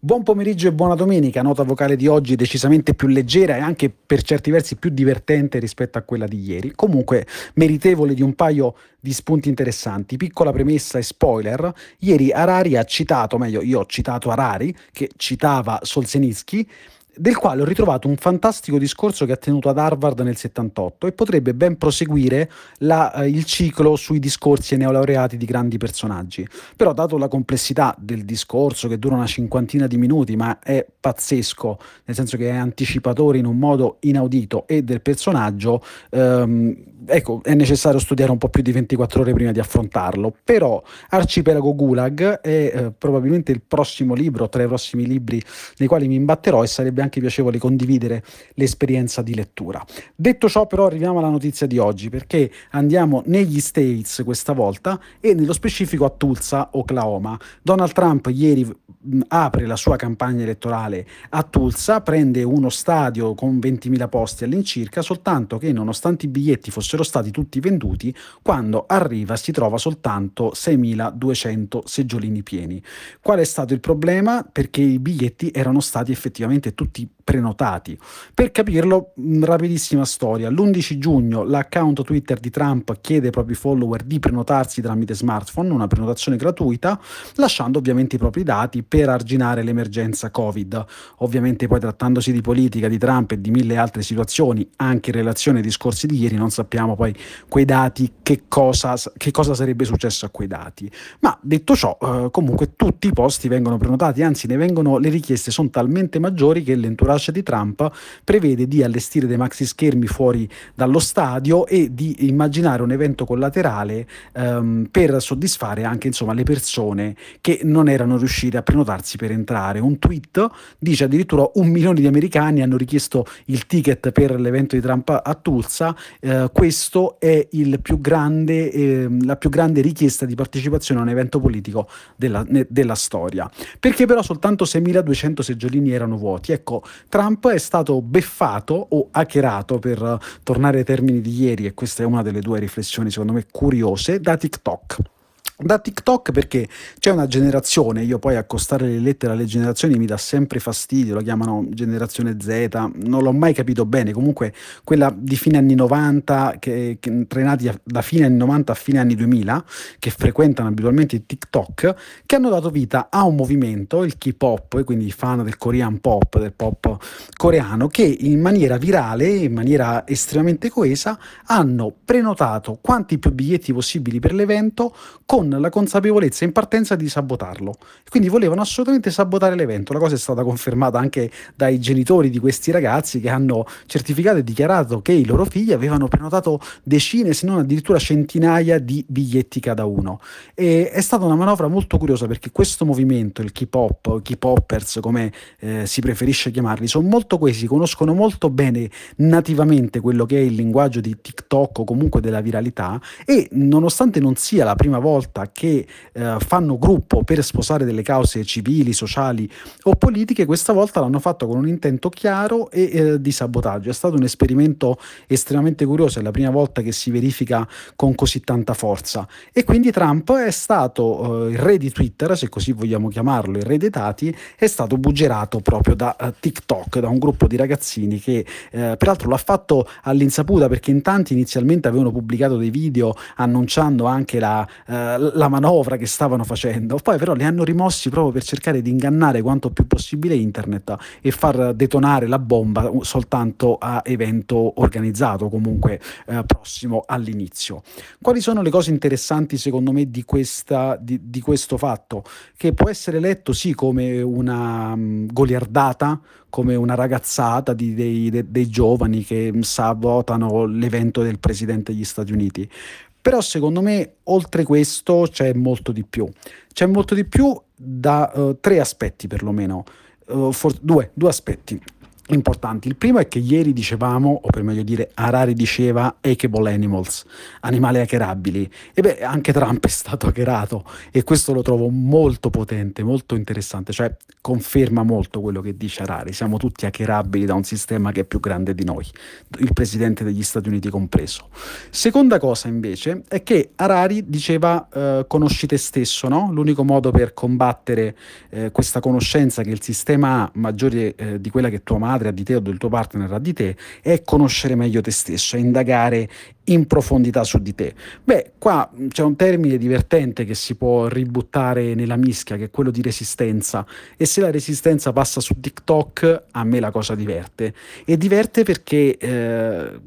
Buon pomeriggio e buona domenica, nota vocale di oggi decisamente più leggera e anche per certi versi più divertente rispetto a quella di ieri, comunque meritevole di un paio di spunti interessanti. Piccola premessa e spoiler, ieri Harari ha citato, meglio io ho citato Harari, che citava Solzhenitsky, del quale ho ritrovato un fantastico discorso che ha tenuto ad Harvard nel 78 e potrebbe ben proseguire la, eh, il ciclo sui discorsi ai neolaureati di grandi personaggi. Però, dato la complessità del discorso, che dura una cinquantina di minuti, ma è pazzesco, nel senso che è anticipatore in un modo inaudito, e del personaggio, ehm, ecco, è necessario studiare un po' più di 24 ore prima di affrontarlo. Però Arcipelago Gulag è eh, probabilmente il prossimo libro, tra i prossimi libri nei quali mi imbatterò e sarebbe anche anche piacevole condividere l'esperienza di lettura. Detto ciò, però, arriviamo alla notizia di oggi, perché andiamo negli States questa volta e nello specifico a Tulsa, Oklahoma. Donald Trump ieri apre la sua campagna elettorale a Tulsa, prende uno stadio con 20.000 posti all'incirca, soltanto che nonostante i biglietti fossero stati tutti venduti, quando arriva si trova soltanto 6.200 seggiolini pieni. Qual è stato il problema? Perché i biglietti erano stati effettivamente tutti prenotati. Per capirlo, rapidissima storia. L'11 giugno l'account Twitter di Trump chiede ai propri follower di prenotarsi tramite smartphone, una prenotazione gratuita, lasciando ovviamente i propri dati per arginare l'emergenza Covid. Ovviamente poi trattandosi di politica di Trump e di mille altre situazioni, anche in relazione ai discorsi di ieri, non sappiamo poi quei dati che cosa, che cosa sarebbe successo a quei dati. Ma detto ciò, eh, comunque tutti i posti vengono prenotati, anzi ne vengono, le richieste sono talmente maggiori che l'entourage di Trump prevede di allestire dei maxi schermi fuori dallo stadio e di immaginare un evento collaterale ehm, per soddisfare anche insomma, le persone che non erano riuscite a prenotarsi per entrare. Un tweet dice addirittura un milione di americani hanno richiesto il ticket per l'evento di Trump a Tulsa, eh, questo è più grande, eh, la più grande richiesta di partecipazione a un evento politico della, della storia. Perché però soltanto 6.200 seggiolini erano vuoti? Ecco, Trump è stato beffato o hackerato, per tornare ai termini di ieri, e questa è una delle due riflessioni secondo me curiose, da TikTok da TikTok perché c'è una generazione, io poi accostare le lettere alle generazioni mi dà sempre fastidio, la chiamano generazione Z, non l'ho mai capito bene, comunque quella di fine anni 90, che, che trenati da fine anni 90 a fine anni 2000, che frequentano abitualmente TikTok, che hanno dato vita a un movimento, il K-pop, quindi i fan del Korean pop, del pop coreano, che in maniera virale, in maniera estremamente coesa, hanno prenotato quanti più biglietti possibili per l'evento con la consapevolezza in partenza di sabotarlo. Quindi volevano assolutamente sabotare l'evento. La cosa è stata confermata anche dai genitori di questi ragazzi che hanno certificato e dichiarato che i loro figli avevano prenotato decine, se non addirittura centinaia di biglietti cada uno. E è stata una manovra molto curiosa perché questo movimento, il K-pop, K-poppers come eh, si preferisce chiamarli, sono molto questi, conoscono molto bene nativamente quello che è il linguaggio di TikTok o comunque della viralità e nonostante non sia la prima volta volta che eh, fanno gruppo per sposare delle cause civili, sociali o politiche, questa volta l'hanno fatto con un intento chiaro e eh, di sabotaggio. È stato un esperimento estremamente curioso, è la prima volta che si verifica con così tanta forza. E quindi Trump è stato eh, il re di Twitter, se così vogliamo chiamarlo, il re dei dati, è stato buggerato proprio da uh, TikTok, da un gruppo di ragazzini che eh, peraltro l'ha fatto all'insaputa perché in tanti inizialmente avevano pubblicato dei video annunciando anche la, uh, la manovra che stavano facendo, poi però li hanno rimossi proprio per cercare di ingannare quanto più possibile internet e far detonare la bomba soltanto a evento organizzato, comunque eh, prossimo all'inizio. Quali sono le cose interessanti secondo me di, questa, di, di questo fatto? Che può essere letto sì come una um, goliardata, come una ragazzata di, dei, dei, dei giovani che sabotano l'evento del Presidente degli Stati Uniti, però secondo me oltre questo c'è molto di più. C'è molto di più da uh, tre aspetti perlomeno, uh, for- due, due aspetti. Importanti. Il primo è che ieri dicevamo, o per meglio dire, Harari diceva hackable animals, animali hackerabili. E beh, anche Trump è stato hackerato e questo lo trovo molto potente, molto interessante, cioè conferma molto quello che dice Harari. Siamo tutti hackerabili da un sistema che è più grande di noi, il presidente degli Stati Uniti compreso. Seconda cosa invece è che Harari diceva eh, conosci te stesso, no? L'unico modo per combattere eh, questa conoscenza che il sistema ha maggiore eh, di quella che tua madre madre ha di te o del tuo partner ha di te, è conoscere meglio te stesso, è indagare in profondità su di te. Beh, qua c'è un termine divertente che si può ributtare nella mischia, che è quello di resistenza. E se la resistenza passa su TikTok, a me la cosa diverte. E diverte perché eh,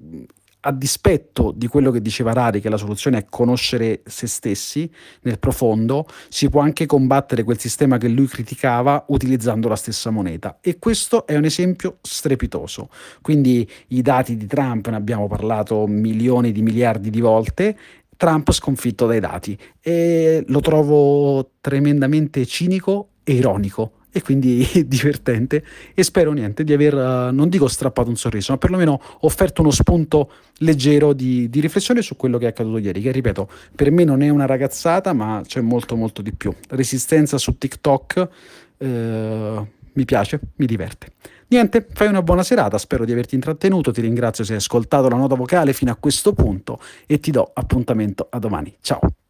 a dispetto di quello che diceva Rari, che la soluzione è conoscere se stessi nel profondo, si può anche combattere quel sistema che lui criticava utilizzando la stessa moneta. E questo è un esempio strepitoso. Quindi i dati di Trump, ne abbiamo parlato milioni di miliardi di volte, Trump sconfitto dai dati e lo trovo tremendamente cinico e ironico e quindi divertente e spero niente di aver, uh, non dico strappato un sorriso, ma perlomeno offerto uno spunto leggero di, di, riflessione su quello che è accaduto ieri, che ripeto, per me non è una ragazzata, ma c'è molto molto di più. Resistenza su TikTok uh, mi piace, mi diverte. Niente, fai una buona serata, spero di averti intrattenuto, ti ringrazio se hai ascoltato la nota vocale fino a questo punto e ti do appuntamento a domani. Ciao!